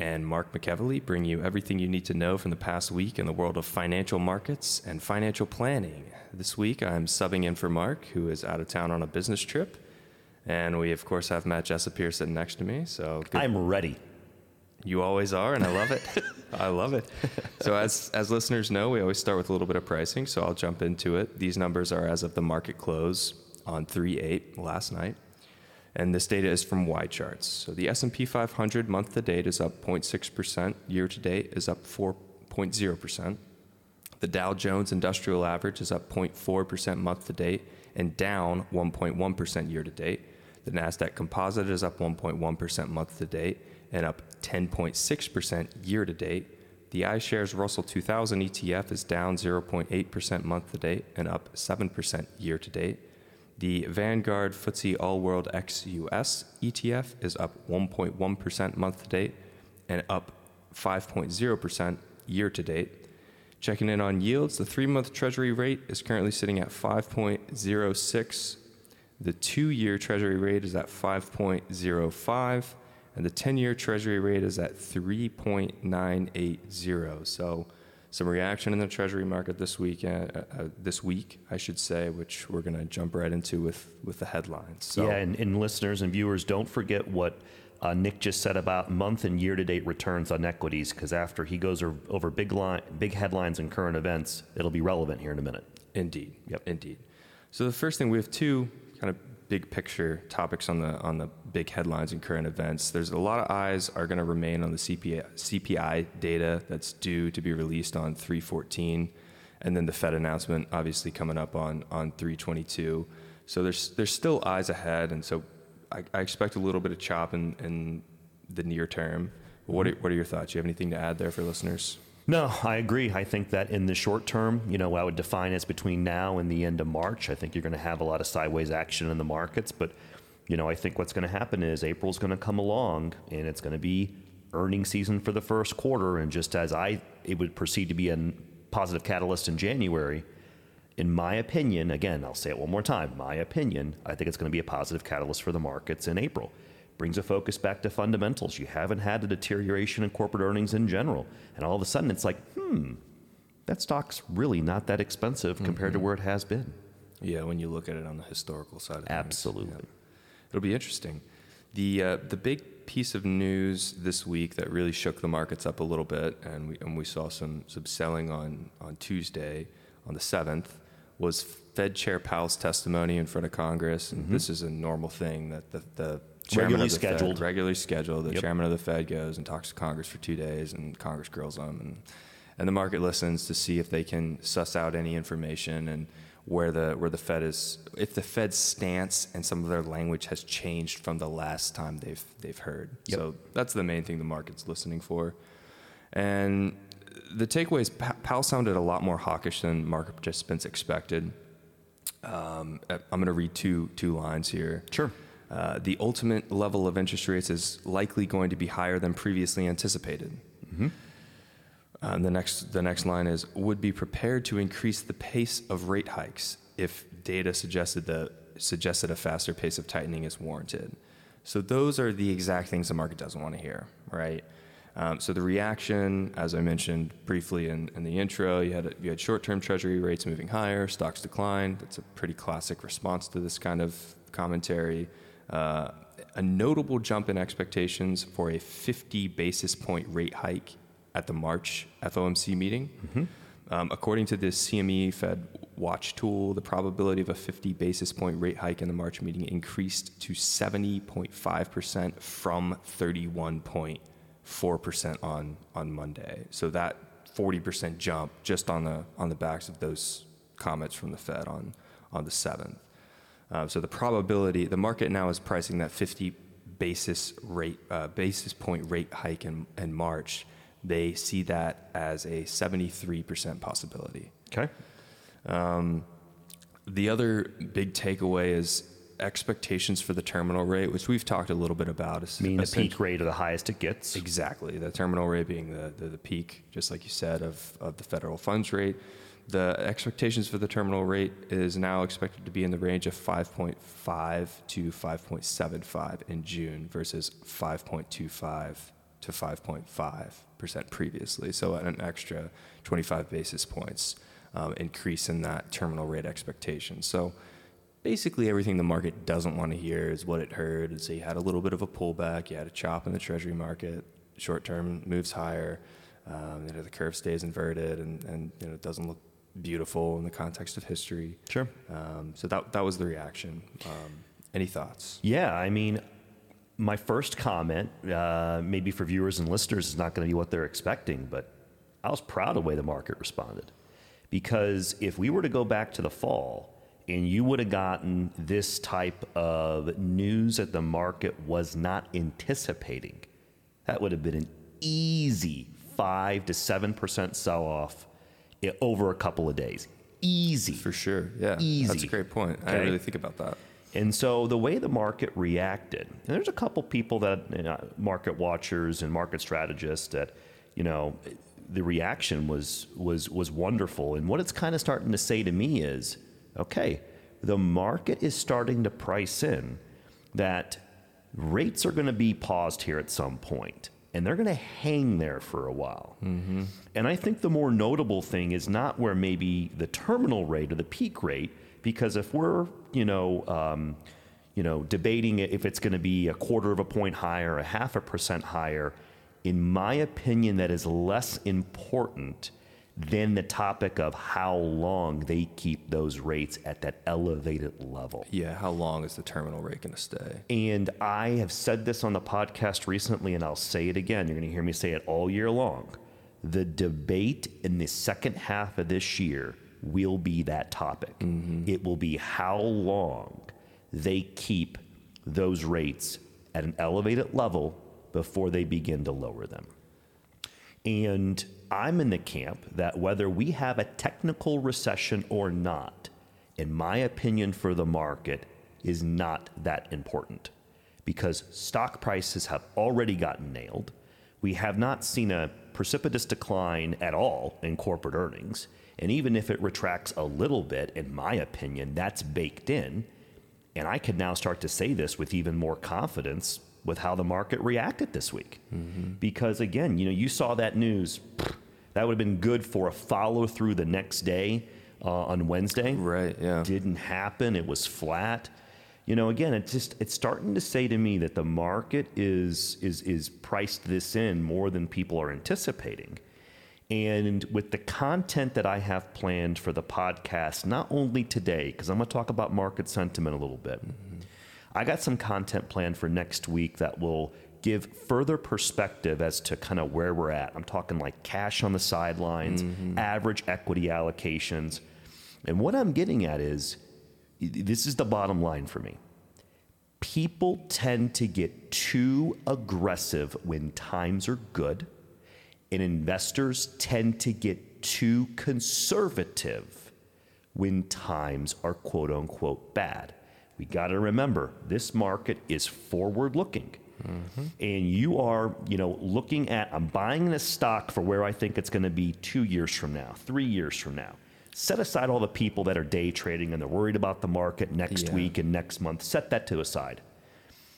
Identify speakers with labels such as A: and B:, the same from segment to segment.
A: and Mark McEvely bring you everything you need to know from the past week in the world of financial markets and financial planning. This week, I'm subbing in for Mark, who is out of town on a business trip. And we, of course, have Matt Jessup here sitting next to me. So
B: good. I'm ready.
A: You always are, and I love it. I love it. So, as, as listeners know, we always start with a little bit of pricing. So, I'll jump into it. These numbers are as of the market close on 3 8 last night and this data is from YCharts. So the S&P 500 month to date is up 0.6%, year to date is up 4.0%. The Dow Jones Industrial Average is up 0.4% month to date and down 1.1% year to date. The Nasdaq Composite is up 1.1% month to date and up 10.6% year to date. The iShares Russell 2000 ETF is down 0.8% month to date and up 7% year to date. The Vanguard FTSE All World ex US ETF is up 1.1% month to date and up 5.0% year to date. Checking in on yields, the three month Treasury rate is currently sitting at 5.06. The two year Treasury rate is at 5.05. And the 10 year Treasury rate is at 3.980. So, some reaction in the Treasury market this week. Uh, uh, this week, I should say, which we're going to jump right into with with the headlines.
B: So, yeah, and, and listeners and viewers, don't forget what uh, Nick just said about month and year to date returns on equities, because after he goes over big line, big headlines and current events, it'll be relevant here in a minute.
A: Indeed. Yep. Indeed. So the first thing we have two kind of big picture topics on the on the big headlines and current events. There's a lot of eyes are going to remain on the CPI, CPI data that's due to be released on 314, and then the Fed announcement obviously coming up on on 322. So there's there's still eyes ahead, and so I, I expect a little bit of chop in, in the near term. What are, what are your thoughts? Do you have anything to add there for listeners?
B: No, I agree. I think that in the short term, you know, I would define as between now and the end of March. I think you're going to have a lot of sideways action in the markets, but you know, I think what's going to happen is April's going to come along and it's going to be earning season for the first quarter. And just as I, it would proceed to be a positive catalyst in January. In my opinion, again, I'll say it one more time. My opinion, I think it's going to be a positive catalyst for the markets in April brings a focus back to fundamentals. You haven't had a deterioration in corporate earnings in general. And all of a sudden it's like, hmm, that stock's really not that expensive mm-hmm. compared to where it has been.
A: Yeah, when you look at it on the historical side.
B: Absolutely. Yeah.
A: It'll be interesting. The, uh, the big piece of news this week that really shook the markets up a little bit, and we, and we saw some, some selling on, on Tuesday, on the 7th, was Fed Chair Powell's testimony in front of Congress. And mm-hmm. this is a normal thing that the, the
B: regularly scheduled.
A: Fed, regularly scheduled. The yep. chairman of the Fed goes and talks to Congress for two days, and Congress grills them, and and the market listens to see if they can suss out any information and where the where the Fed is, if the Fed's stance and some of their language has changed from the last time they've they've heard. Yep. So that's the main thing the market's listening for, and the takeaway is Powell sounded a lot more hawkish than market participants expected. Um, I'm going to read two two lines here.
B: Sure.
A: Uh, the ultimate level of interest rates is likely going to be higher than previously anticipated. Mm-hmm. Uh, the next the next line is would be prepared to increase the pace of rate hikes if data suggested the suggested a faster pace of tightening is warranted. So those are the exact things the market doesn't want to hear, right? Um, so the reaction, as I mentioned briefly in, in the intro, you had you had short-term Treasury rates moving higher, stocks declined. That's a pretty classic response to this kind of commentary a notable jump in expectations for a 50 basis point rate hike at the March FOMC meeting. Mm-hmm. Um, according to this CME Fed Watch tool, the probability of a 50 basis point rate hike in the March meeting increased to 70.5% from 31.4% on, on Monday. So that 40% jump just on the, on the backs of those comments from the Fed on, on the 7th. Uh, so the probability, the market now is pricing that 50 basis rate, uh, basis point rate hike in, in March they see that as a 73% possibility.
B: Okay.
A: The other big takeaway is expectations for the terminal rate, which we've talked a little bit about. is
B: Meaning the peak rate or the highest it gets.
A: Exactly. The terminal rate being the, the, the peak, just like you said, of, of the federal funds rate. The expectations for the terminal rate is now expected to be in the range of 5.5 to 5.75 in June versus 5.25 to 5.5% previously. So an extra 25 basis points um, increase in that terminal rate expectation. So basically everything the market doesn't want to hear is what it heard So you had a little bit of a pullback you had a chop in the treasury market short term moves higher um, you know the curve stays inverted and, and you know it doesn't look beautiful in the context of history
B: Sure.
A: um, so that, that was the reaction um, any thoughts
B: Yeah, I mean, my first comment, uh, maybe for viewers and listeners, is not going to be what they're expecting, but I was proud of the way the market responded. Because if we were to go back to the fall and you would have gotten this type of news that the market was not anticipating, that would have been an easy five to seven percent sell off over a couple of days. Easy.
A: for sure yeah
B: Easy.
A: that's a great point i
B: Okay.
A: didn't really think about that
B: And so the way the market reacted, and there's a couple people that you know, market watchers and market strategists that, you know, the reaction was was was wonderful. And what it's kind of starting to say to me is, okay, the market is starting to price in that rates are going to be paused here at some point, and they're going to hang there for a while. And I think the more notable thing is not where maybe the terminal rate or the peak rate, because if we're, you know, um, you know, debating if it's going to be a quarter of a point higher, a half a percent higher, in my opinion, that is less important than the topic of how long they keep those rates at that elevated level.
A: yeah how long is the terminal rate going to stay
B: And I have said this on the podcast recently, and I'll say it again. You're going to hear me say it all year long. The debate in the second half of this year will be that topic. Mm-hmm. It will be how long they keep those rates at an elevated level before they begin to lower them. And I'm in the camp that whether we have a technical recession or not, in my opinion, for the market, is not that important because stock prices have already gotten nailed. We have not seen a precipitous decline at all in corporate earnings. And even if it retracts a little bit, in my opinion, that's baked in. And I could now start to say this with even more confidence with how the market reacted this week. Mm-hmm. Because again, you know, you saw that news. That would have been good for a follow through the next day uh, on Wednesday.
A: Right, yeah.
B: Didn't happen. It was flat. You know, again, it's just it's starting to say to me that the market is is is priced this in more than people are anticipating. And with the content that I have planned for the podcast, not only today, because I'm going to talk about market sentiment a little bit, I got some content planned for next week that will give further perspective as to kind of where we're at. I'm talking like cash on the sidelines, mm-hmm. average equity allocations. And what I'm getting at is this is the bottom line for me. People tend to get too aggressive when times are good, and investors tend to get too conservative when times are quote unquote bad. We got to remember this market is forward looking. And you are, you know, looking at I'm buying this stock for where I think it's going to be 2 years from now, 3 years from now. Set aside all the people that are day trading and they're worried about the market next
A: Yeah.
B: week and next month. Set that to aside.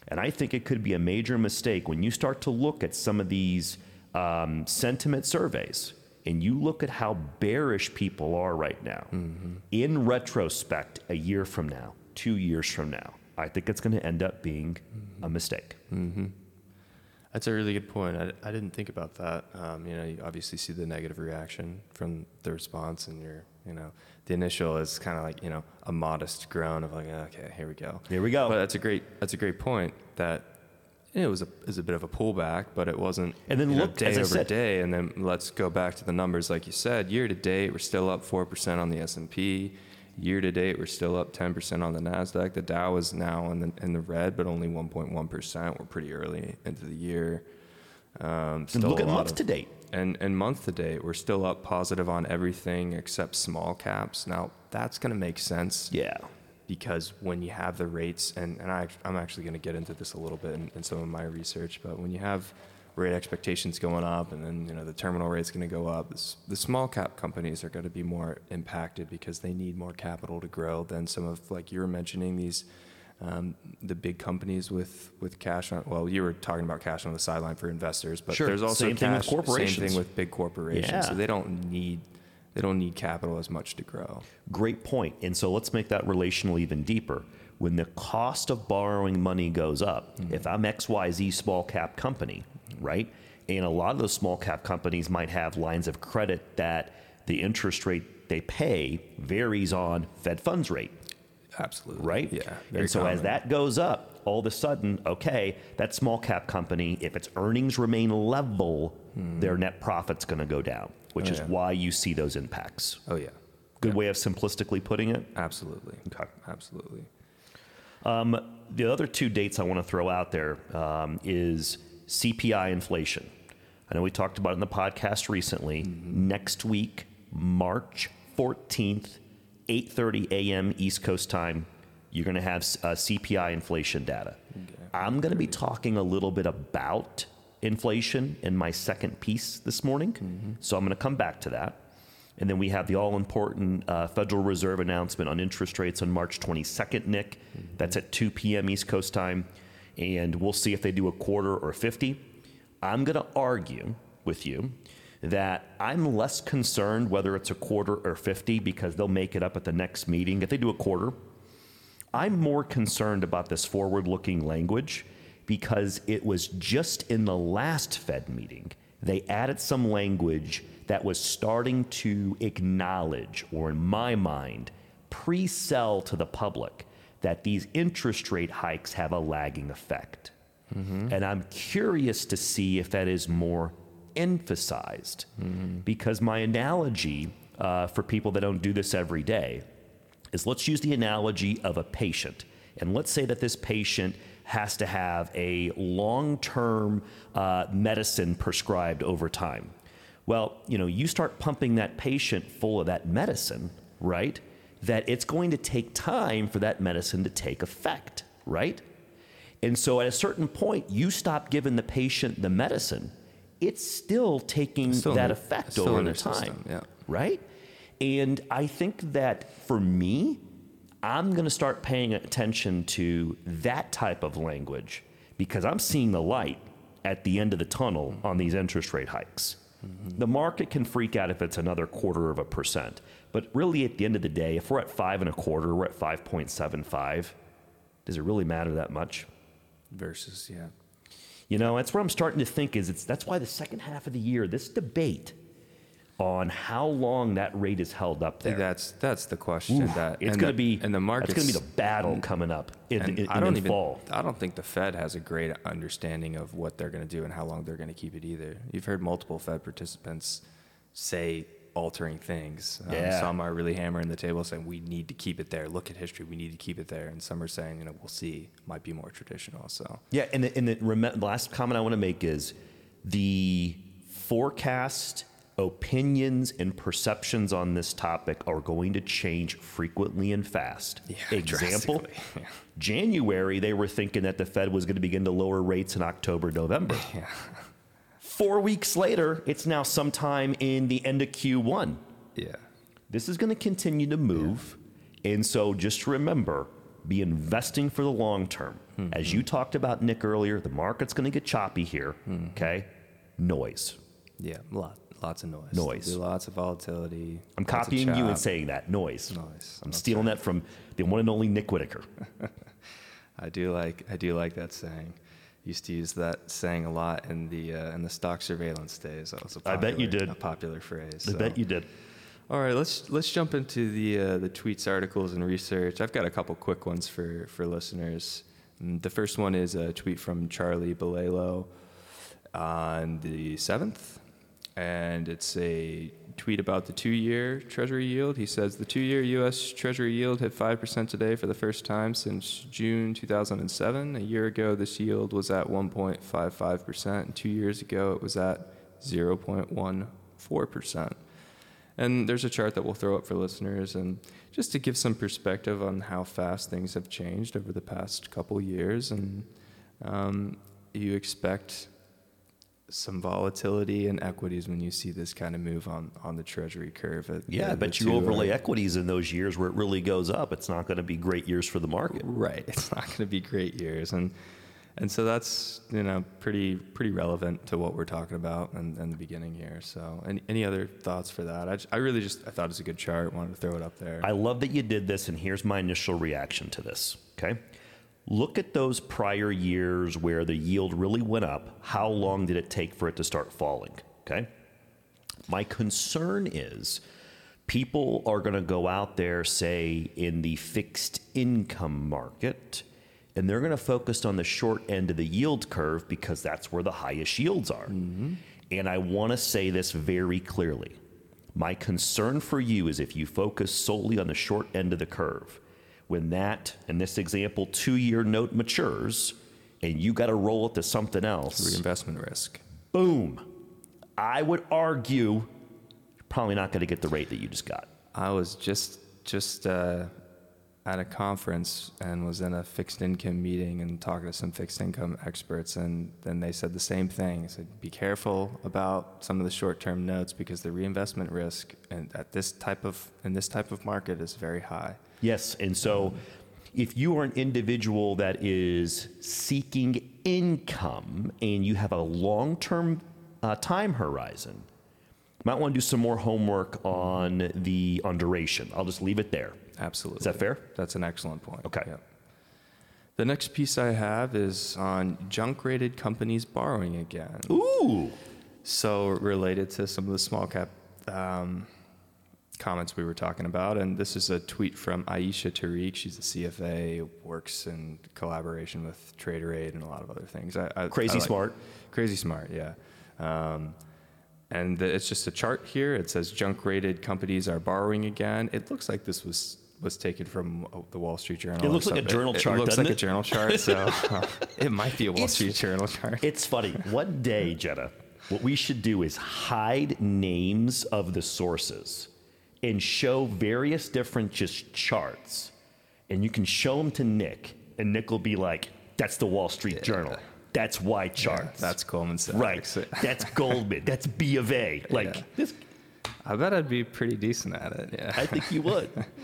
B: And I think it could be a major mistake when you start to look at some of these um, sentiment surveys and you look at how bearish people are right now. In retrospect, a year from now, two years from now, I think it's going to end up being a mistake.
A: That's a really good point. I, I didn't think about that. Um, you know, you obviously see the negative reaction from the response, and you're, you know, the initial is kind of like, you know, a modest groan of like, okay, here we go.
B: Here we go.
A: But that's a great, that's a great point. That it was a, it was a bit of a pullback, but it wasn't.
B: And then look,
A: day over
B: said-
A: day, and then let's go back to the numbers, like you said. Year to date, we're still up four percent on the S and P. Year to date, we're still up 10% on the Nasdaq. The Dow is now in the in the red, but only 1.1%. We're pretty early into the year. Um,
B: And
A: still
B: look at month
A: of-
B: to date.
A: And and month to date, we're still up positive on everything except small caps. Now that's going to make sense.
B: Yeah.
A: Because when you have the rates, and, and I, I'm actually going to get into this a little bit in, in some of my research, but when you have rate expectations going up and then you know the terminal rate's going to go up the small cap companies are going to be more impacted because they need more capital to grow than some of like you were mentioning these um, the big companies with with cash on well you were talking about cash on the sideline for investors but
B: Sure.
A: there's also
B: Same thing with
A: cash
B: corporations.
A: same thing with big corporations
B: Yeah.
A: so they don't need they don't need capital as much to grow
B: Great point. And so let's make that relational even deeper. When the cost of borrowing money goes up, if I'm XYZ small cap company, right? And a lot of those small cap companies might have lines of credit that the interest rate they pay varies on Fed funds rate,
A: absolutely
B: right?
A: yeah
B: And so as that goes up, all of a sudden, okay, that small cap company, if its earnings remain level, their net profit's going to go down, which
A: Oh,
B: is
A: yeah.
B: why you see those impacts.
A: oh yeah
B: Good way of simplistically putting it.
A: absolutely
B: Okay.
A: absolutely
B: The other two dates I want to throw out there um, is CPI inflation. I know we talked about it in the podcast recently. Next week, March 14th, 8:30 a.m. East Coast time, you're going to have uh, CPI inflation data. I'm going to be talking a little bit about inflation in my second piece this morning, so I'm going to come back to that. And then we have the all important uh, Federal Reserve announcement on interest rates on March 22nd, Nick. That's at 2 p.m. East Coast time. And we'll see if they do a quarter or 50. I'm going to argue with you that I'm less concerned whether it's a quarter or 50 because they'll make it up at the next meeting. If they do a quarter, I'm more concerned about this forward looking language because it was just in the last Fed meeting, they added some language that was starting to acknowledge, or in my mind, pre sell to the public that these interest rate hikes have a lagging effect. And I'm curious to see if that is more emphasized because my analogy uh, for people that don't do this every day is let's use the analogy of a patient. And let's say that this patient has to have a long term uh, medicine prescribed over time. Well, you know, you start pumping that patient full of that medicine, right? That it's going to take time for that medicine to take effect, right? And so at a certain point, you stop giving the patient the medicine, it's still taking
A: Still
B: that
A: their-
B: effect over the time
A: system, yeah.
B: right? And I think that for me, I'm going to start paying attention to that type of language because I'm seeing the light at the end of the tunnel on these interest rate hikes. The market can freak out if it's another quarter of a percent, but really at the end of the day, if we're at five and a quarter, we're at 5.75, does it really matter that much?
A: versus yeah
B: You know, that's where I'm starting to think is it's that's why the second half of the year, this debate on how long that rate is held up there.
A: that's that's the question that
B: it's going to be
A: and the
B: market's going to be the battle mm. coming up in, in, in,
A: I don't
B: the
A: even
B: fall.
A: I don't think the Fed has a great understanding of what they're going to do and how long they're going to keep it either. You've heard multiple Fed participants say altering things. Um,
B: Yeah.
A: Some are really hammering the table saying we need to keep it there. Look at history. We need to keep it there. And some are saying you know we'll see. Might be more traditional. So
B: Yeah, and the, and the, the last comment I want to make is the forecast, opinions, and perceptions on this topic are going to change frequently and fast. Example.
A: Yeah.
B: January, they were thinking that the Fed was going to begin to lower rates in October, November.
A: yeah.
B: Four weeks later, it's now sometime in the end of Q1.
A: Yeah.
B: This is going to continue to move. And so just remember be investing for the long term. Hmm, As hmm. you talked about, Nick, earlier, the market's going to get choppy here. Hmm. Okay? Noise.
A: Yeah. A lot, lots of noise.
B: Noise.
A: Lots of volatility.
B: I'm copying you and saying that. Noise.
A: Noise.
B: I'm
A: That's
B: stealing that from the one and only Nick Whitaker.
A: I do like I do like that saying. Used to use that saying a lot in the uh, in the stock surveillance days. That was a
B: I bet you did.
A: A popular phrase.
B: I
A: so.
B: bet you did.
A: All right, let's let's jump into the uh, the tweets, articles, and research. I've got a couple quick ones for for listeners. Mm, The first one is a tweet from Charlie Bilello on the seventh, and it's a tweet about the two-year Treasury yield. He says the two-year U.S. Treasury yield hit five percent today for the first time since June 2007. A year ago, this yield was at 1.55 percent, and two years ago, it was at 0.14%. And there's a chart that we'll throw up for listeners, and just to give some perspective on how fast things have changed over the past couple years, and um, you expect some volatility in equities when you see this kind of move on, on the treasury curve. At
B: Yeah,
A: the-
B: but you overlay
A: are-
B: equities in those years where it really goes up. It's not going to be great years for the market.
A: Right. It's not going to be great years, and and so that's you know pretty pretty relevant to what we're talking about in, in the beginning here. So any any other thoughts for that? I really just I thought it was a good chart. Wanted to throw it up there.
B: I love that you did this, and here's my initial reaction to this. Okay. Look at those prior years where the yield really went up. How long did it take for it to start falling? Okay. My concern is people are going to go out there, say, in the fixed income market, and they're going to focus on the short end of the yield curve because that's where the highest yields are. Mm-hmm. And I want to say this very clearly. My concern for you is if you focus solely on the short end of the curve, when that, in this example, two year note matures and you got to roll it to something else,
A: Reinvestment risk.
B: boom. I would argue you're probably not going to get the rate that you just got.
A: I was just just uh, at a conference and was in a fixed income meeting and talking to some fixed income experts, and then they said the same thing. They said, "Be careful about some of the short-term notes because the reinvestment risk and at this type of in this type of market is very high."
B: Yes. And so if you are an individual that is seeking income and you have a long term uh, time horizon, might want to do some more homework on the on duration. I'll just leave it there.
A: Absolutely.
B: Is that fair?
A: That's an excellent point.
B: Okay.
A: Yep. The next piece I have is on junk-rated companies borrowing again.
B: Ooh.
A: So related to some of the small cap um, comments we were talking about, and this is a tweet from Ayesha Tariq. She's a CFA, works in collaboration with Trader Aid and a lot of other things. I, I,
B: Crazy
A: I like-
B: smart.
A: Crazy smart, yeah. Um, and the, it's just a chart here. It says junk-rated companies are borrowing again. It looks like this was was taken from the Wall Street Journal.
B: It looks like a journal
A: it,
B: chart,
A: It looks
B: doesn't
A: like a journal chart, so it might be a Wall
B: It's-
A: Street Journal chart.
B: It's funny. One day, Jenna, what we should do is hide names of the sources and show various different just charts. And you can show them to Nick, and Nick will be like, that's the Wall Street Journal. That's YCharts.
A: That's Goldman Sachs.
B: right. That's Goldman. That's B of A. Like,
A: Yeah.
B: this,
A: I bet I'd be pretty decent at it. Yeah.
B: I think you would.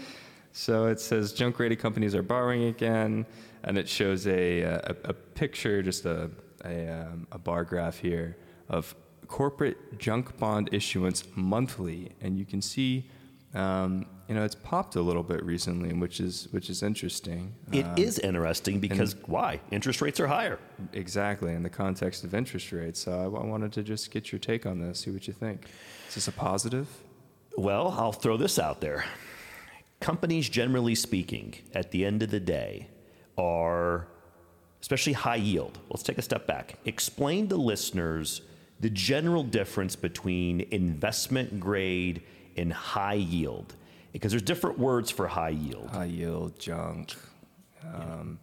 A: So it says junk rated companies are borrowing again, and it shows a, a, a picture, just a, a, um, a bar graph here of corporate junk bond issuance monthly, and you can see, um, you know, it's popped a little bit recently, which is which is interesting.
B: It
A: Um,
B: is interesting because why? Interest rates are higher.
A: exactly in the context of interest rates. So I, I wanted to just get your take on this, see what you think. Is this a positive?
B: Well, I'll throw this out there. Companies, generally speaking, at the end of the day, are especially high yield. Let's take a step back. Explain to listeners the general difference between investment grade and high yield, because there's different words for high yield.
A: high yield junk. Um,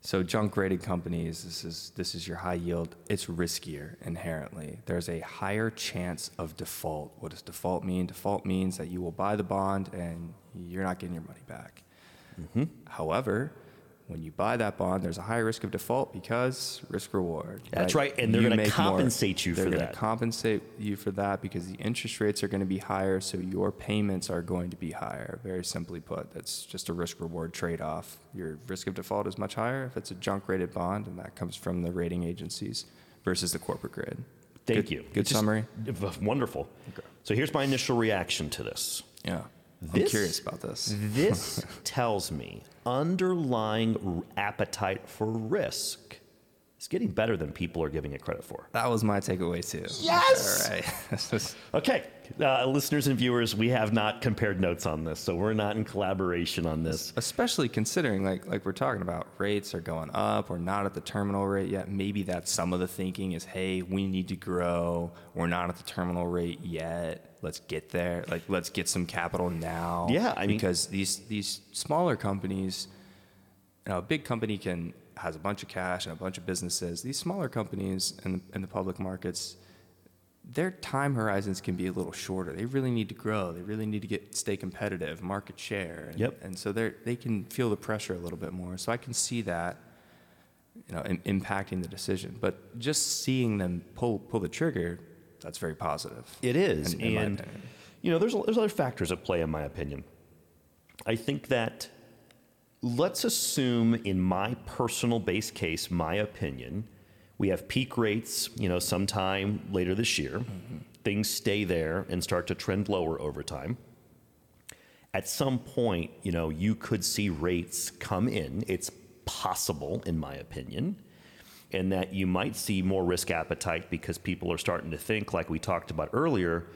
A: so junk rated companies, this is this is your high yield. It's riskier inherently. There's a higher chance of default. What does default mean? Default means that you will buy the bond and you're not getting your money back. However, when you buy that bond, there's a high risk of default because risk reward.
B: That's right, and they're
A: make more.
B: compensate you
A: They're
B: for that.
A: They're gonna compensate you for that because the interest rates are going to be higher, so your payments are going to be higher. Very simply put, that's just a risk reward trade off. Your risk of default is much higher if it's a junk rated bond, and that comes from the rating agencies versus the corporate grid.
B: Thank
A: Good-
B: you.
A: Good
B: It's just-
A: summary.
B: Wonderful. So here's my initial reaction to this.
A: Yeah. I'm curious about this.
B: This tells me underlying r- appetite for risk is getting better than people are giving it credit for.
A: That was my takeaway too.
B: Yes!
A: All right.
B: Okay, uh, listeners and viewers, we have not compared notes on this, so we're not in collaboration on this.
A: especially considering like like we're talking about rates are going up we're not at the terminal rate yet maybe that's some of the thinking is hey we need to grow we're not at the terminal rate yet let's get there like let's get some capital now
B: Yeah, I mean-
A: because these these smaller companies you know, a big company can has a bunch of cash and a bunch of businesses these smaller companies in, in the public markets their time horizons can be a little shorter. They really need to grow. They really need to get stay competitive, market share. And,
B: Yep.
A: And so they they can feel the pressure a little bit more. So I can see that, you know, im- impacting the decision. But just seeing them pull pull the trigger, that's very positive.
B: It is,
A: in- in
B: and you know, there's there's other factors at play, in my opinion. I think that let's assume, in my personal base case, my opinion, we have peak rates. You know, sometime later this year, mm-hmm. things stay there and start to trend lower over time. At some point, you know, you could see rates come in. It's possible, in my opinion and that you might see more risk appetite because people are starting to think, like we talked about earlier,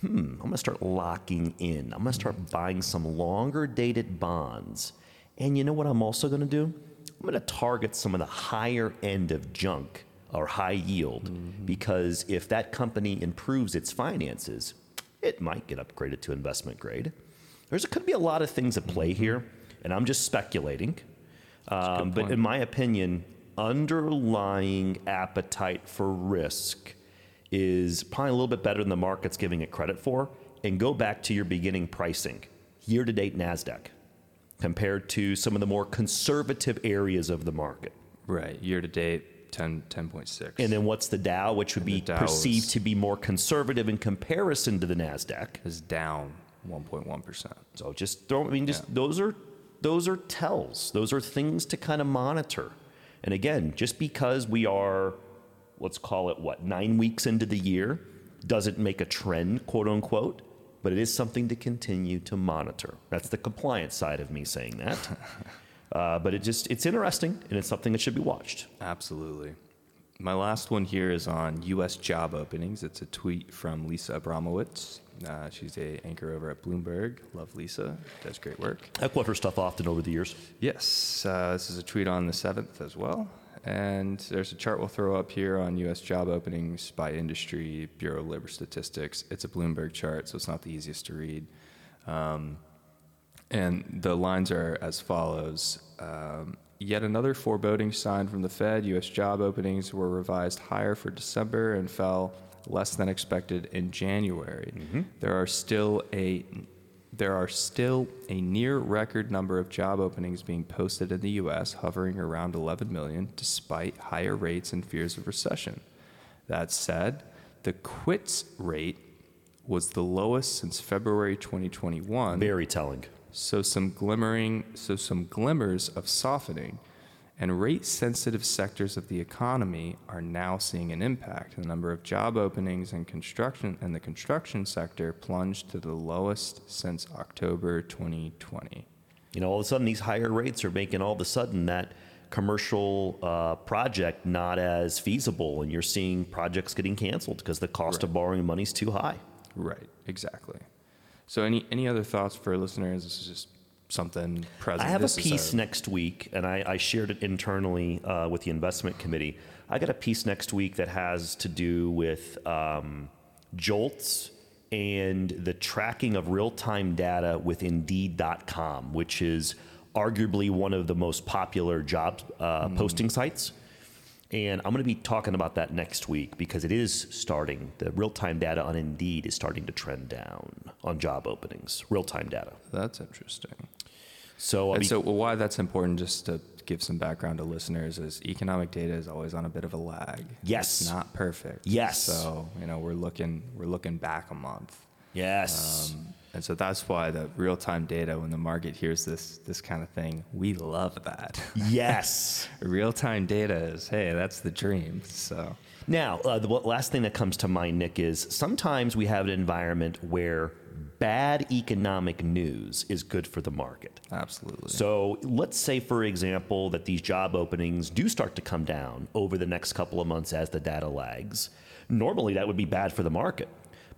B: hmm, I'm going to start locking in. I'm going to start buying some longer dated bonds. And you know what I'm also going to do? I'm going to target some of the higher end of junk or high yield because if that company improves its finances, it might get upgraded to investment grade. There's could be a lot of things at play here, and I'm just speculating. Um, but in my opinion, underlying appetite for risk is probably a little bit better than the market's giving it credit for. And go back to your beginning pricing, year to date NASDAQ, compared to some of the more conservative areas of the market.
A: Right. Year to date, 10, 10.6.
B: And then what's the Dow, which would be perceived to be more conservative in comparison to the NASDAQ?
A: is down 1.1%.
B: So just throw. I mean, just those are those are tells. Those are things to kind of monitor. And again, just because we are, let's call it what nine weeks into the year, doesn't make a trend, quote unquote. But it is something to continue to monitor. That's the compliance side of me saying that. uh, but it just it's interesting and it's something that should be watched.
A: Absolutely. My last one here is on U.S. job openings. It's a tweet from Lisa Abramowicz. Uh, she's a anchor over at Bloomberg. Love Lisa. Does great work.
B: I've her stuff often over the years.
A: Yes, uh, this is a tweet on the 7th as well. And there's a chart we'll throw up here on U.S. job openings by industry, Bureau of Labor Statistics. It's a Bloomberg chart, so it's not the easiest to read. Um, and the lines are as follows um, Yet another foreboding sign from the Fed U.S. job openings were revised higher for December and fell less than expected in January. Mm-hmm. There are still a there are still a near record number of job openings being posted in the U.S., hovering around 11 million, despite higher rates and fears of recession. That said, the quits rate was the lowest since February 2021.
B: Very telling.
A: So some glimmering, so some glimmers of softening, and rate-sensitive sectors of the economy are now seeing an impact. The number of job openings in construction and the construction sector plunged to the lowest since October 2020.
B: You know, all of a sudden, these higher rates are making all of a sudden that commercial uh, project not as feasible, and you're seeing projects getting canceled because the cost of borrowing money is too high.
A: Right, exactly. So, any any other thoughts for listeners? This is just something present.
B: I have a piece next week, and I, I shared it internally uh, with the investment committee. I got a piece next week that has to do with um, JOLTS and the tracking of real time data with Indeed.com, which is arguably one of the most popular job uh, posting sites. And I'm going to be talking about that next week because it is starting, the real time data on Indeed is starting to trend down on job openings, real time data.
A: That's interesting.
B: So,
A: And
B: be
A: so, why that's important, just to give some background to listeners, is economic data is always on a bit of a lag.
B: Yes.
A: it's not perfect.
B: Yes.
A: So you know, we're looking we're looking back a month,
B: yes.
A: um, and so that's why the real time data, when the market hears this this kind of thing, we love that.
B: Yes.
A: real time data is hey, that's the dream. So
B: Now, uh, the last thing that comes to mind, Nick, is sometimes we have an environment where bad economic news is good for the market.
A: absolutely.
B: So let's say, for example, that these job openings do start to come down over the next couple of months as the data lags. Normally, that would be bad for the market,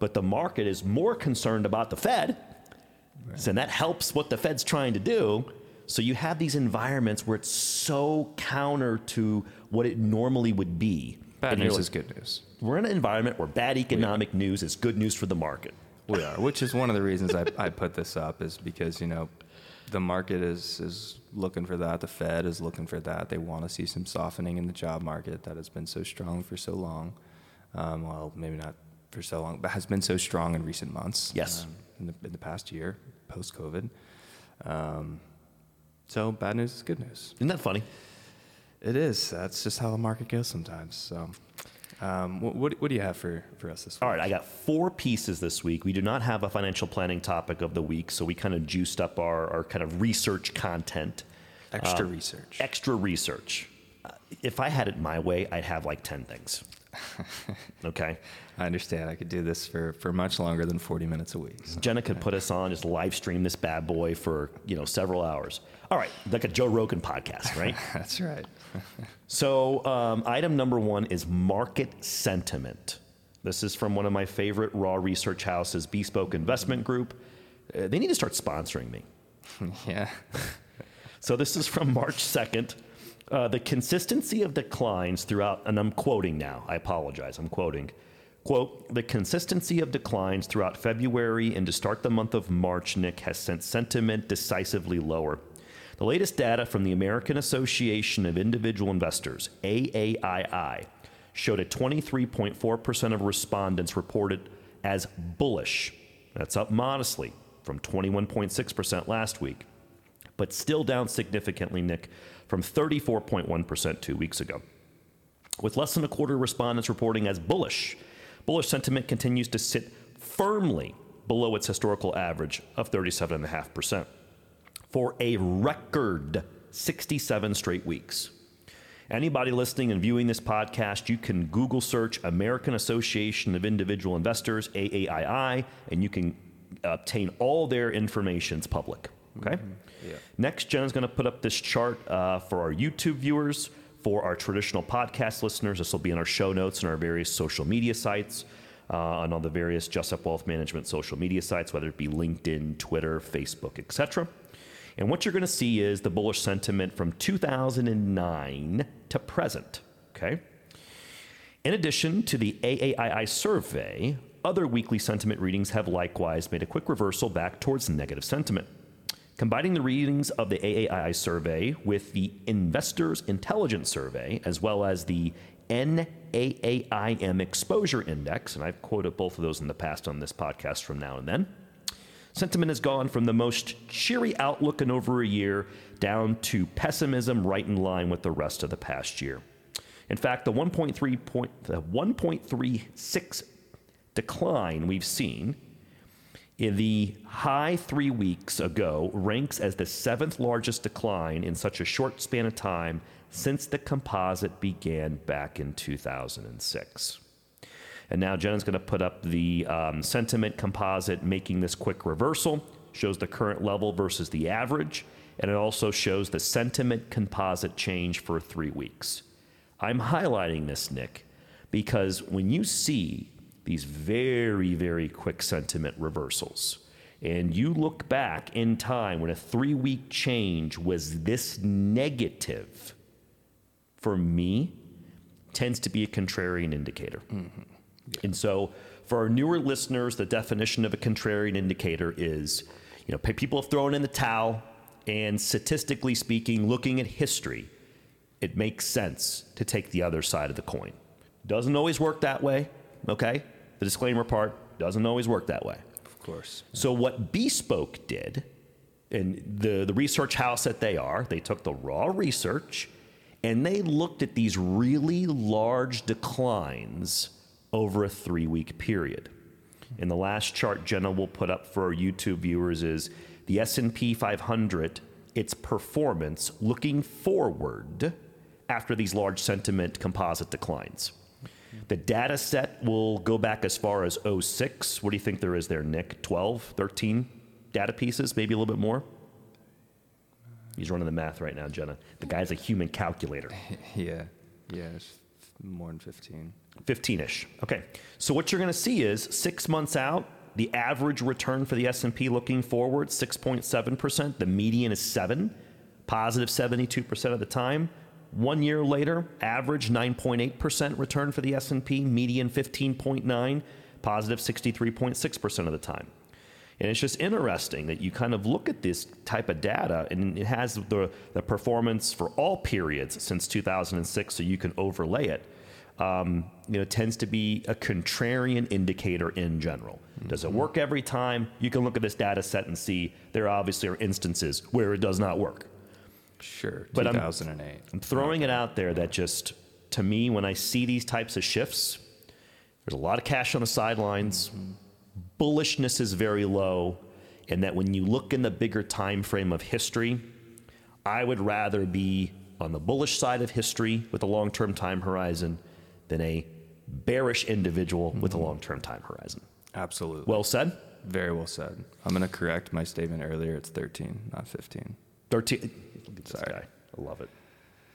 B: but the market is more concerned about the Fed, so that helps what the Fed's trying to do. So you have these environments where it's so counter to what it normally would be.
A: bad news
B: like,
A: is good news.
B: We're in an environment where bad economic news is good news for the market.
A: We are, which is one of the reasons I, I put this up, is because you know the market is is looking for that. The Fed is looking for that. They want to see some softening in the job market that has been so strong for so long. Um, well, maybe not for so long, but has been so strong in recent months.
B: Yes.
A: um, in, the, in the past year, post COVID. Um, so bad news is good news.
B: Isn't that funny?
A: It is. That's just how the market goes sometimes. So, um, what, what, do you have for, for us this week?
B: All right, I got four pieces this week. We do not have a financial planning topic of the week, so we kind of juiced up our, our kind of research content.
A: Extra
B: Um,
A: research.
B: Extra research. Uh, if I had it my way, I'd have like 10 things. okay?
A: I understand. I could do this for, for much longer than 40 minutes a week. so.
B: Jenna could put us on, just live stream this bad boy for, you know, several hours. All right, like a Joe Rogan podcast, right?
A: That's right.
B: So, um, item number one is market sentiment. This is from one of my favorite raw research houses, Bespoke Investment Group. Uh, they need to start sponsoring me.
A: yeah.
B: So, this is from March 2nd. Uh, the consistency of declines throughout, and I'm quoting now, I apologize, I'm quoting. Quote, the consistency of declines throughout February and to start the month of March, Nick, has sent sentiment decisively lower. The latest data from the American Association of Individual Investors, AAII, showed a 23.4% of respondents reported as bullish. That's up modestly from 21.6% last week, but still down significantly, Nick, from 34.1% two weeks ago. With less than a quarter of respondents reporting as bullish, bullish sentiment continues to sit firmly below its historical average of 37.5% for a record 67 straight weeks. Anybody listening and viewing this podcast, you can Google search American Association of Individual Investors, AAII, and you can obtain all their information. It's public. Okay?
A: Yeah.
B: Next, Jenna's going to put up this chart uh, for our YouTube viewers. For our traditional podcast listeners, this will be in our show notes and our various social media sites, uh, on all the various Jessup Wealth Management social media sites, whether it be LinkedIn, Twitter, Facebook, etc. And what you're going to see is the bullish sentiment from 2009 to present. Okay. In addition to the AAII survey, other weekly sentiment readings have likewise made a quick reversal back towards negative sentiment. Combining the readings of the AAII survey with the Investors Intelligence Survey, as well as the NAAIM Exposure Index, and I've quoted both of those in the past on this podcast from now and then, sentiment has gone from the most cheery outlook in over a year down to pessimism right in line with the rest of the past year. In fact, the 1.3 point, the 1.36 decline we've seen in the high three weeks ago ranks as the seventh largest decline in such a short span of time since the composite began back in 2006. And now Jenna's going to put up the um, sentiment composite, making this quick reversal, shows the current level versus the average, and it also shows the sentiment composite change for three weeks. I'm highlighting this, Nick, because when you see these very, very quick sentiment reversals, and you look back in time when a three week change was this negative, for me, tends to be a contrarian indicator. And so, for our newer listeners, the definition of a contrarian indicator is, you know, people have thrown in the towel, and statistically speaking, looking at history, it makes sense to take the other side of the coin. Doesn't always work that way, okay? The disclaimer part doesn't always work that way.
A: Of course.
B: So what Bespoke did, and the, the research house that they are, they took the raw research and they looked at these really large declines over a three week period. And the last chart Jenna will put up for our YouTube viewers is the S&P 500, its performance looking forward after these large sentiment composite declines. The data set will go back as far as 06. What do you think there is there, Nick? 12, 13 data pieces, maybe a little bit more? He's running the math right now, Jenna. The guy's a human calculator.
A: Yeah. Yeah. It's more than 15.
B: 15 ish. Okay. So what you're going to see is six months out, the average return for the S&P looking forward 6.7%. The median is seven, positive 72% of the time. One year later, average 9.8% return for the S&P, median 15.9, positive 63.6% of the time. And it's just interesting that you kind of look at this type of data and it has the, the performance for all periods since 2006, so you can overlay it. Um, you know, tends to be a contrarian indicator in general. Does it work every time? You can look at this data set and see there obviously are instances where it does not work.
A: Sure.
B: But I'm-
A: 2008.
B: I'm throwing it out there that just, to me, when I see these types of shifts, there's a lot of cash on the sidelines. Bullishness is very low. And that when you look in the bigger time frame of history, I would rather be on the bullish side of history with a long term time horizon than a bearish individual with a mm-hmm. long term time horizon.
A: Absolutely.
B: Well said.
A: very well said. I'm going to correct my statement earlier. It's 13, not 15.
B: 13. Look at this
A: Sorry.
B: guy. I love it.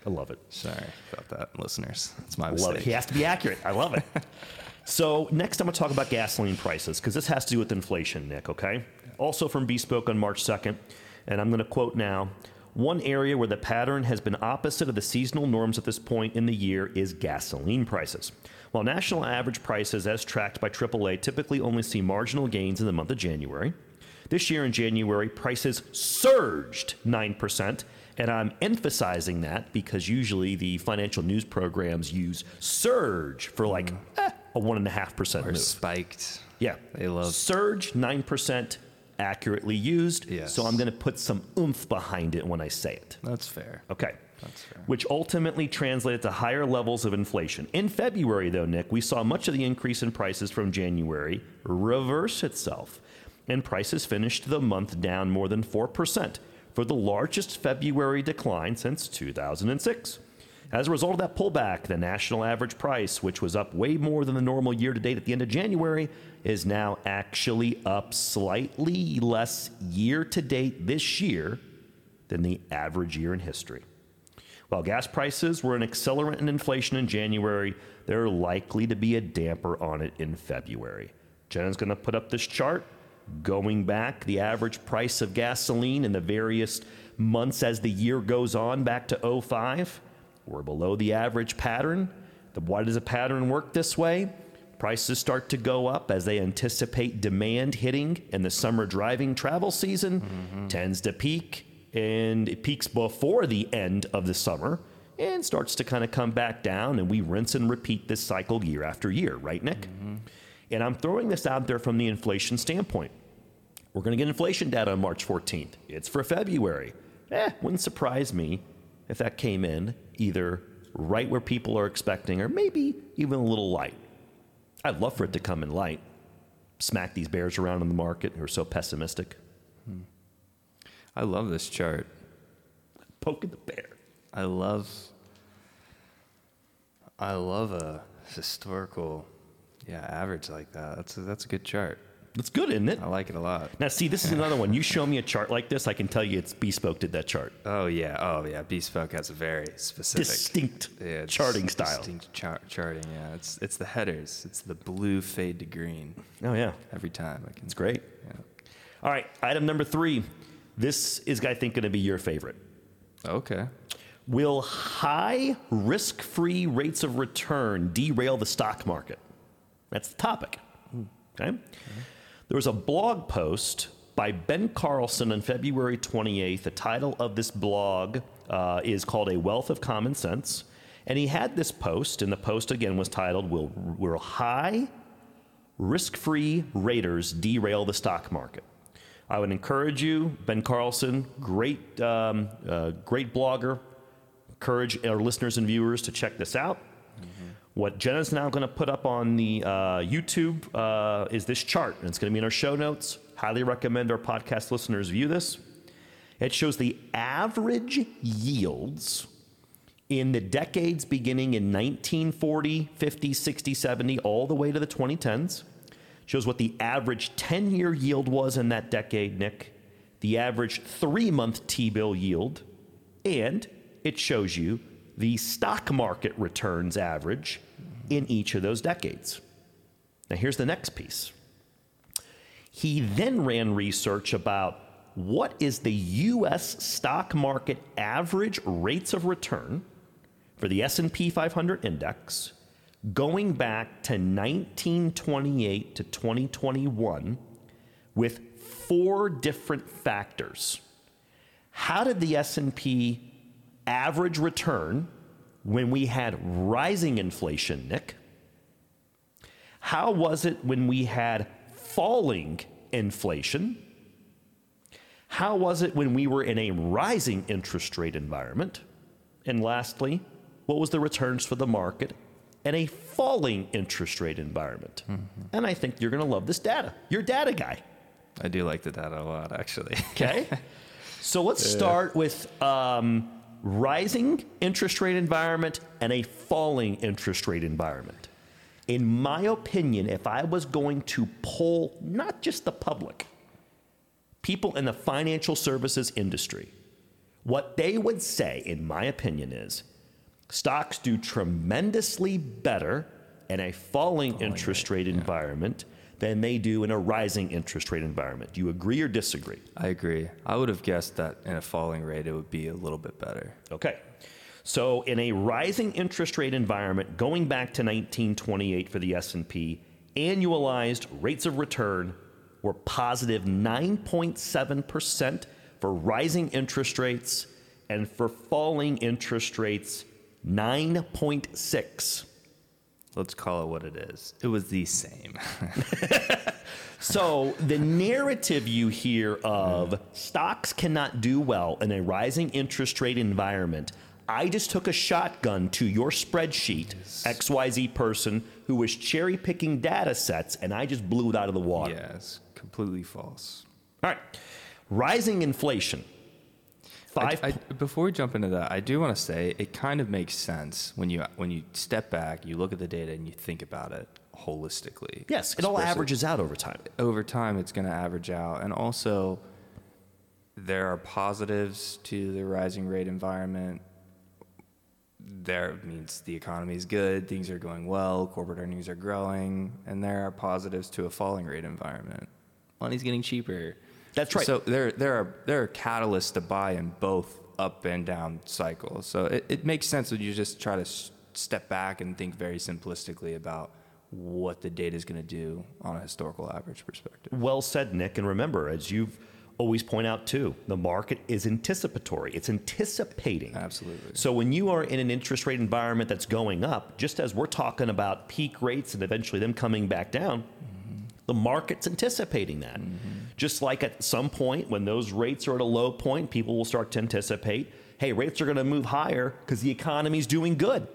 B: I love it.
A: Sorry about that, listeners. It's my
B: I love
A: mistake.
B: it. He has to be accurate. I love it. so next, I'm going to talk about gasoline prices because this has to do with inflation, Nick. Okay. Also from Bespoke on March 2nd, and I'm going to quote now. One area where the pattern has been opposite of the seasonal norms at this point in the year is gasoline prices. While national average prices, as tracked by AAA, typically only see marginal gains in the month of January, this year in January, prices surged 9%. And I'm emphasizing that because usually the financial news programs use surge for like eh, a 1.5%
A: Or
B: move.
A: spiked.
B: Yeah.
A: They love-
B: surge 9% accurately used.
A: Yes.
B: So I'm going to put some oomph behind it when I say it.
A: That's fair.
B: Okay.
A: That's fair.
B: Which ultimately translated to higher levels of inflation. In February, though, Nick, we saw much of the increase in prices from January reverse itself, and prices finished the month down more than 4% for the largest February decline since 2006. As a result of that pullback, the national average price, which was up way more than the normal year to date at the end of January, is now actually up slightly less year to date this year than the average year in history. While gas prices were an accelerant in inflation in January, they're likely to be a damper on it in February. Jenna's going to put up this chart going back the average price of gasoline in the various months as the year goes on back to 05. We're below the average pattern. Why does a pattern work this way? Prices start to go up as they anticipate demand hitting in the summer driving travel season, tends to peak, and it peaks before the end of the summer and starts to kind of come back down, and we rinse and repeat this cycle year after year, right, Nick? And I'm throwing this out there from the inflation standpoint. We're going to get inflation data on March 14th. It's for February. Eh, wouldn't surprise me if that came in either right where people are expecting or maybe even a little light. I'd love for it to come in light. Smack these bears around in the market who are so pessimistic. Hmm.
A: I love this chart.
B: Poking the bear.
A: I love I love a historical yeah, average like that. That's a, that's a good chart.
B: That's good, isn't it?
A: I like it a lot.
B: Now, see, this is another one. You show me a chart like this, I can tell you it's Bespoke did that chart.
A: Oh yeah. Oh yeah. Bespoke has a very specific
B: Distinct
A: yeah,
B: charting style.
A: Distinct char- charting. Yeah. It's it's the headers. It's the blue fade to green
B: Oh, yeah.
A: every time. I can.
B: It's great.
A: Yeah.
B: All right, item number three. This is, I think, going to be your favorite.
A: Okay.
B: Will high risk free rates of return derail the stock market? That's the topic. Hmm. Okay. There was a blog post by Ben Carlson on February 28th. The title of this blog uh, is called A Wealth of Common Sense. And he had this post, and the post again was titled Will, will High Risk Free Raiders Derail the Stock Market? I would encourage you, Ben Carlson, great, um, uh, great blogger. Encourage our listeners and viewers to check this out. What Jenna's now going to put up on the uh, YouTube uh, is this chart, and it's going to be in our show notes. Highly recommend our podcast listeners view this. It shows the average yields in the decades beginning in 1940, 50, 60, 70, all the way to the 2010s. Shows what the average 10 year yield was in that decade, Nick, the average three month T bill yield, and it shows you the stock market returns average in each of those decades. Now, here's the next piece. He then ran research about what is the US stock market average rates of return for the S&P 500 index going back to 1928 to 2021 with four different factors. How did the S&P average return when we had rising inflation, Nick? How was it when we had falling inflation? How was it when we were in a rising interest rate environment? And lastly, what was the returns for the market in a falling interest rate environment? Mm-hmm. And I think you're going to love this data. You're a data guy.
A: I do like the data a lot, actually.
B: Okay. so let's start with um, rising interest rate environment and a falling interest rate environment. In my opinion, if I was going to poll not just the public, people in the financial services industry, what they would say, in my opinion, is stocks do tremendously better in a falling, falling interest rate, rate environment than they do in a rising interest rate environment. Do you agree or disagree?
A: I agree. I would have guessed that in a falling rate it would be a little bit better.
B: Okay. So in a rising interest rate environment going back to 1928 for the S&P, annualized rates of return were positive 9.7% for rising interest rates and for falling interest rates 9.6
A: let's call it what it is. It was the same.
B: so the narrative you hear of stocks cannot do well in a rising interest rate environment. I just took a shotgun to your spreadsheet, XYZ person who was cherry picking data sets, and I just blew it out of the water.
A: Yes, completely false.
B: All right. Rising inflation.
A: Five. I, I, before we jump into that, I do want to say it kind of makes sense when you when you step back, you look at the data, and you think about it holistically.
B: Yes, it all averages out over time.
A: Over time, it's going to average out, and also there are positives to the rising rate environment. There means the economy is good, things are going well, corporate earnings are growing, and there are positives to a falling rate environment. Money's getting cheaper
B: that's right.
A: So there, there are there are catalysts to buy in both up and down cycles. So it, it makes sense that you just try to s- step back and think very simplistically about what the data is going to do on a historical average perspective.
B: Well said, Nick. And remember, as you've always point out too, the market is anticipatory. It's anticipating.
A: Absolutely.
B: So when you are in an interest rate environment that's going up, just as we're talking about peak rates and eventually them coming back down, mm-hmm. the market's anticipating that. Mm-hmm. Just like at some point when those rates are at a low point, people will start to anticipate, hey, rates are going to move higher because the economy's doing good.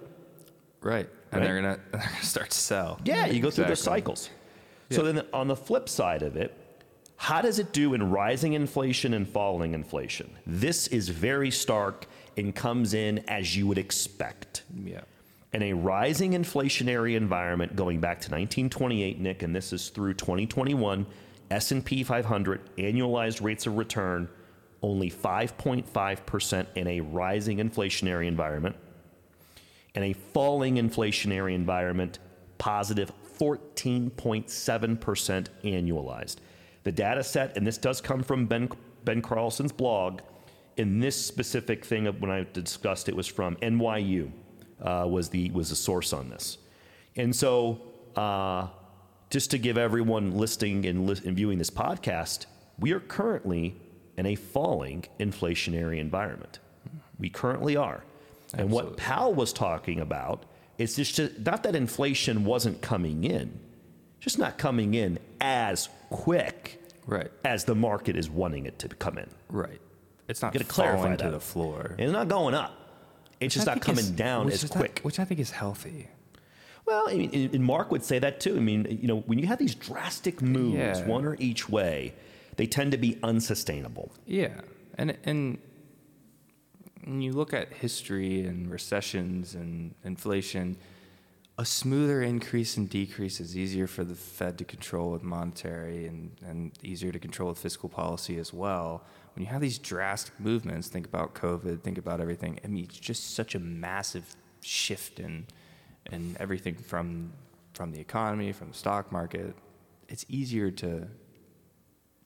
A: Right. And right? they're going to start to sell.
B: Yeah, you go exactly. through the cycles. Yeah. So then on the flip side of it, how does it do in rising inflation and falling inflation? This is very stark and comes in as you would expect.
A: Yeah.
B: In a rising inflationary environment going back to 1928, Nick, and this is through 2021, S&P 500 annualized rates of return only 5.5% in a rising inflationary environment. and a falling inflationary environment, positive 14.7% annualized. The data set, and this does come from Ben, ben Carlson's blog, in this specific thing of when I discussed it was from NYU uh, was the was the source on this, and so uh, just to give everyone listening and, li- and viewing this podcast, we are currently in a falling inflationary environment. We currently are. Absolutely. And what Powell was talking about is just not that inflation wasn't coming in, just not coming in as quick
A: right.
B: as the market is wanting it to come in.
A: Right. It's not going to clarify to the floor.
B: It's not going up. It's which just not coming is, down as quick.
A: Which I think is healthy.
B: Well, I mean, and Mark would say that too. I mean, you know, when you have these drastic moves, yeah. one or each way, they tend to be unsustainable.
A: Yeah, and and when you look at history and recessions and inflation, a smoother increase and decrease is easier for the Fed to control with monetary and, and easier to control with fiscal policy as well. When you have these drastic movements, think about COVID, think about everything. I mean, it's just such a massive shift in and everything from from the economy, from the stock market, it's easier to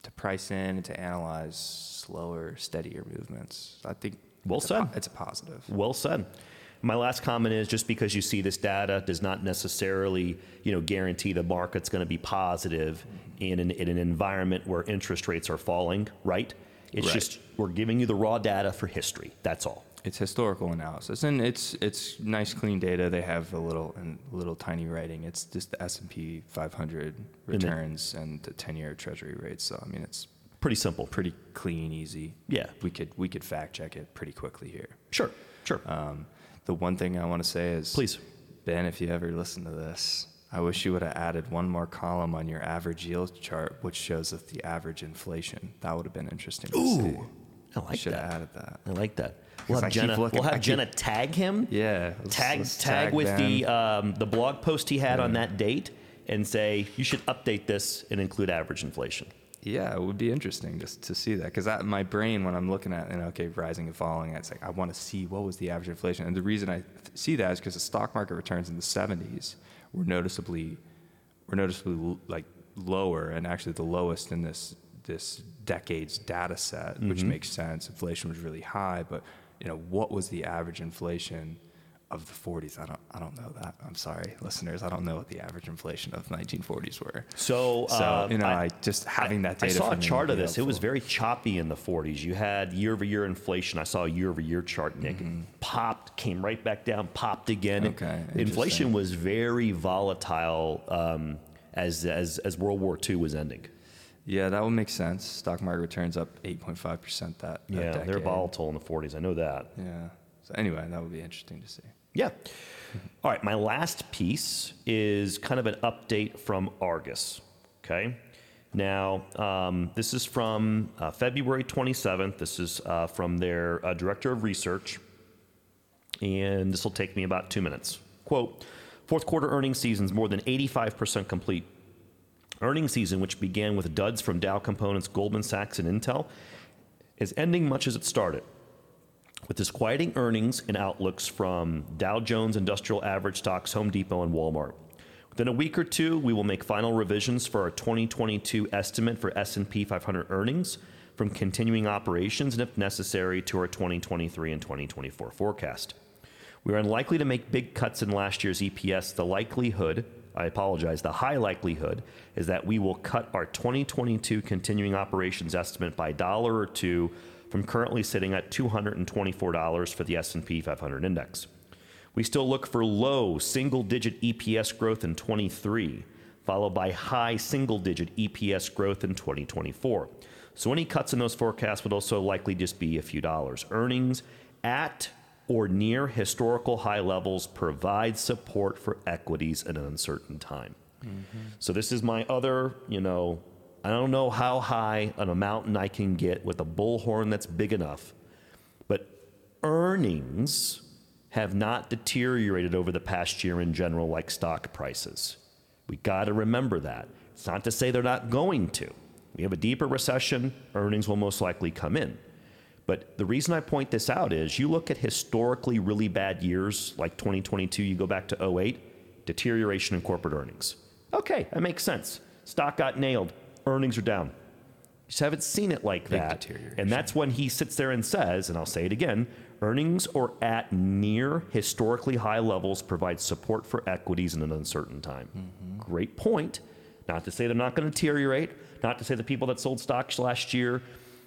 A: to price in and to analyze slower, steadier movements. I think
B: well
A: it's
B: said.
A: A, it's a positive.
B: Well said. My last comment is just because you see this data does not necessarily, you know, guarantee the market's going to be positive in an, in an environment where interest rates are falling, right? It's right. just we're giving you the raw data for history. That's all.
A: It's historical analysis, and it's it's nice, clean data. They have a little and little tiny writing. It's just the S and P 500
B: And the-
A: returns and the 10-year Treasury rates. So I mean, it's
B: Pretty simple.
A: pretty clean, easy.
B: Yeah.
A: we could we could fact check it pretty quickly here.
B: Sure, sure.
A: Um, the one thing I want to say is,
B: Please.
A: Ben, if you ever listen to this, I wish you would have added one more column on your average yield chart, which shows us the average inflation. That would have been interesting to see.
B: Ooh, I like
A: should
B: that.
A: have added that.
B: I like that. We'll
A: I
B: have
A: keep
B: Jenna.
A: looking-
B: we'll
A: I
B: have
A: keep-
B: Jenna tag him.
A: Yeah, let's-
B: Tag
A: let's
B: tag,
A: tag
B: with the um, the blog post he had on that date and say you should update this and include average inflation.
A: Yeah, it would be interesting just to see that because my brain, when I'm looking at, you know, okay, rising and falling, it's like I want to see what was the average inflation. And the reason I th- see that is because the stock market returns in the 70s were noticeably, were noticeably l- like lower and actually the lowest in this this decade's data set, which makes sense. Inflation was really high, but you know, what was the average inflation? Of the 40s, I don't, I don't know that. I'm sorry, listeners. I don't know what the average inflation of the 1940s were.
B: So,
A: So
B: um,
A: you know,
B: I-
A: I, just having that data.
B: I
A: saw
B: a chart of this. It was very choppy in the 40s. You had year over year inflation. I saw a year over year chart, Nick. Popped, came right back down, popped again.
A: Mm-hmm. Okay,
B: Inflation was very volatile um, as, as, as World War II was ending.
A: Yeah, that would make sense. Stock market returns up 8.5 percent that. that
B: Yeah, they're
A: decade.
B: volatile in the 40s. I know that.
A: Yeah. So anyway, that would be interesting to see.
B: Yeah. All right, my last piece is kind of an update from Argus. Okay. Now, um, this is from uh, February 27th. This is uh, from their uh, director of research, and this will take me about two minutes. Quote Fourth quarter earnings season's more than 85% complete. Earnings season, which began with duds from Dow Components, Goldman Sachs, and Intel, is ending much as it started with disquieting earnings and outlooks from Dow Jones Industrial Average stocks, Home Depot, and Walmart. Within a week or two, we will make final revisions for our 2022 estimate for S&P 500 earnings from continuing operations and if necessary to our 2023 and 2024 forecast. We are unlikely to make big cuts in last year's EPS. The likelihood, I apologize, the high likelihood is that we will cut our 2022 continuing operations estimate by a dollar or two from currently sitting at $224 for the S&P 500 index. We still look for low single-digit EPS growth in 23, followed by high single-digit EPS growth in 2024. So any cuts in those forecasts would also likely just be a few dollars. Earnings at or near historical high levels provide support for equities in an uncertain time. Mm-hmm. So this is my other, you know, I don't know how high on a mountain I can get with a bullhorn that's big enough, but earnings have not deteriorated over the past year in general like stock prices. We got to remember that. It's not to say they're not going to. We have a deeper recession, earnings will most likely come in. But the reason I point this out is you look at historically really bad years like 2022, you go back to 08, deterioration in corporate earnings. Okay, that makes sense. Stock got nailed, earnings are down. You just haven't seen it like
A: Big
B: that. And that's when he sits there and says, and I'll say it again earnings are at near historically high levels, provide support for equities in an uncertain time. Mm-hmm. Great point. Not to say they're not going to deteriorate, not to say the people that sold stocks last year,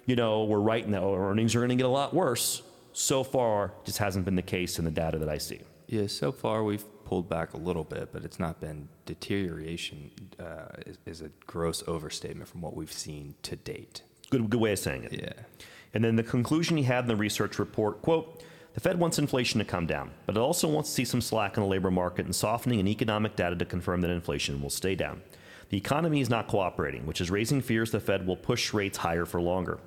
B: you know, we're right in that oh, earnings are going to get a lot worse. So far, just hasn't been the case in the data that I see.
A: Yeah, so far we've pulled back a little bit, but it's not been deterioration. Uh, is, is a gross overstatement from what we've seen to date.
B: Good, good way of saying it.
A: Yeah.
B: And then the conclusion he had in the research report, quote, the Fed wants inflation to come down, but it also wants to see some slack in the labor market and softening in economic data to confirm that inflation will stay down. The economy is not cooperating, which is raising fears the Fed will push rates higher for longer.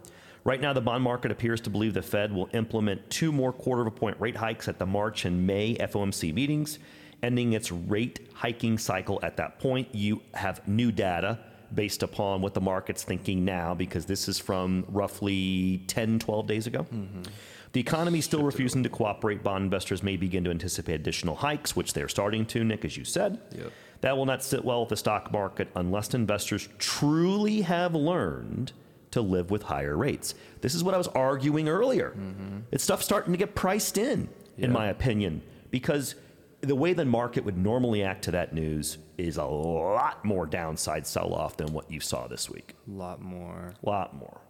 B: Right now, the bond market appears to believe the Fed will implement two more quarter of a point rate hikes at the March and May FOMC meetings, ending its rate hiking cycle at that point. You have new data based upon what the market's thinking now, because this is from roughly 10, 12 days ago. Mm-hmm. The economy is still refusing to cooperate. Bond investors may begin to anticipate additional hikes, which they're starting to, Nick, as you said.
A: Yep.
B: That will not sit well with the stock market unless investors truly have learned to live with higher rates. This is what I was arguing earlier. It's stuff starting to get priced in, in my opinion, because the way the market would normally act to that news is a lot more downside sell off than what you saw this week.
A: A lot more.
B: A lot more.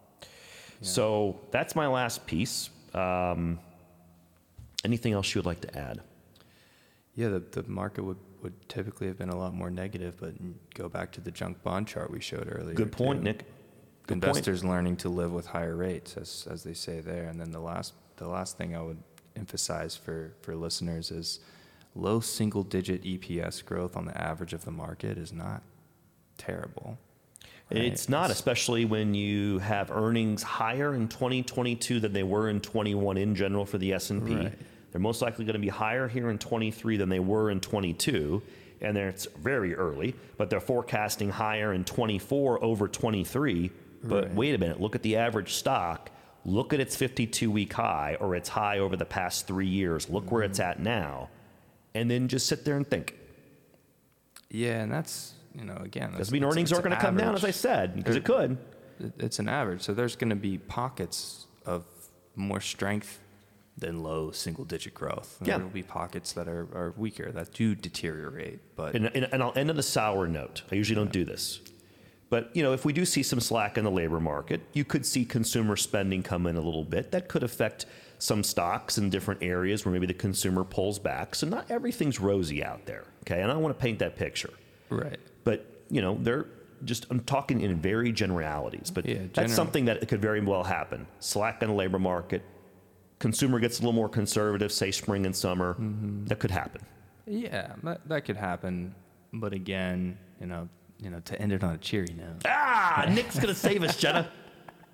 B: So that's my last piece. Um, Anything else you would like to add?
A: Yeah, the, the market would, would typically have been a lot more negative, but go back to the junk bond chart we showed earlier.
B: Good point,
A: too.
B: Nick. Good
A: Investors learning to live with higher rates, as, as they say there. And then the last, the last thing I would emphasize for, for listeners is low single digit EPS growth on the average of the market is not terrible. right?
B: It's not, especially when you have earnings higher in 2022 than they were in 21 in general for the S&P.
A: Right.
B: They're most likely going to be higher here in 23 than they were in 22, and it's very early, but they're forecasting higher in 24 over 23. But
A: Right.
B: wait a minute, look at the average stock. Look at its 52 week high or its high over the past three years. Look where it's mm-hmm. at now. And then just sit there and think.
A: Yeah, and that's, you know, again, that's,
B: mean earnings aren't going to come down, as I said, because it could.
A: It's an average. So there's going to be pockets of more strength than low single digit growth.
B: Yeah.
A: There will be pockets that are, are weaker, that do deteriorate. But
B: And, and, and I'll end on a sour note. I usually don't do this. But, you know, if we do see some slack in the labor market, you could see consumer spending come in a little bit. That could affect some stocks in different areas where maybe the consumer pulls back. So not everything's rosy out there, okay? And I don't want to paint that picture.
A: right.
B: But, you know, they're just, I'm talking in very generalities, but
A: Yeah,
B: that's something that could very well happen. Slack in the labor market, consumer gets a little more conservative, say spring and summer.
A: Mm-hmm.
B: That could happen.
A: Yeah, that, that could happen. But again, you know, you know, to end it on a cheery note.
B: Ah, Nick's going to save us, Jenna.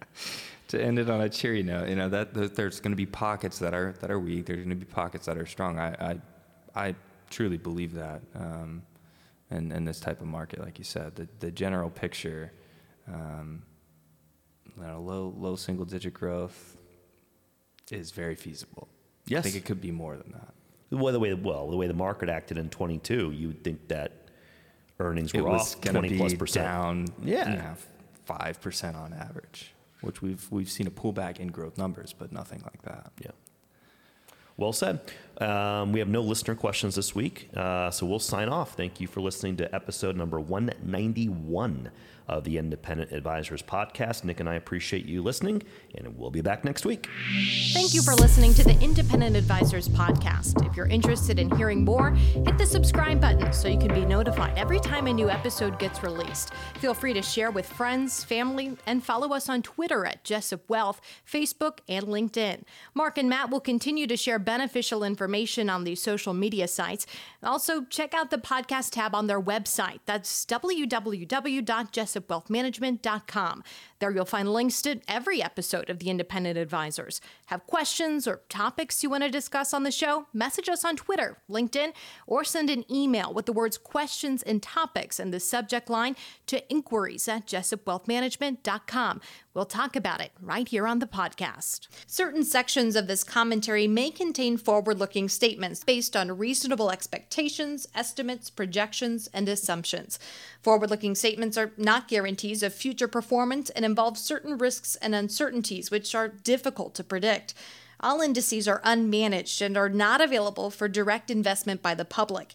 A: to end it on a cheery note, you know that, that there's going to be pockets that are that are weak. There's going to be pockets that are strong. I I, I truly believe that. Um, in, in this type of market, like you said, the the general picture, um, you know, low low single digit growth is very feasible.
B: Yes.
A: I think it could be more than that.
B: Well, the way well, the way the market acted in 22, you would think that earnings were off
A: going to
B: 20
A: be
B: plus percent.
A: down,
B: Yeah.
A: five percent on average, which we've we've seen a pullback in growth numbers, but nothing like that.
B: Yeah. Well said. Um, we have no listener questions this week, uh, so we'll sign off. Thank you for listening to episode number 191 of the Independent Advisors Podcast. Nick and I appreciate you listening, and we'll be back next week.
C: Thank you for listening to the Independent Advisors Podcast. If you're interested in hearing more, hit the subscribe button so you can be notified every time a new episode gets released. Feel free to share with friends, family, and follow us on Twitter at Jessup Wealth, Facebook, and LinkedIn. Mark and Matt will continue to share beneficial information on these social media sites. Also, check out the podcast tab on their website. That's www.jessupwealthmanagement.com. There you'll find links to every episode of the Independent Advisors. Have questions or topics you want to discuss on the show? Message us on Twitter, LinkedIn, or send an email with the words questions and topics in the subject line to inquiries at jessupwealthmanagement.com. We'll talk about it right here on the podcast. Certain sections of this commentary may contain forward looking statements based on reasonable expectations, estimates, projections, and assumptions. Forward looking statements are not guarantees of future performance and involve certain risks and uncertainties which are difficult to predict. All indices are unmanaged and are not available for direct investment by the public.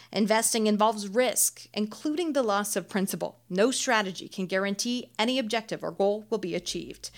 C: Investing involves risk, including the loss of principal. No strategy can guarantee any objective or goal will be achieved.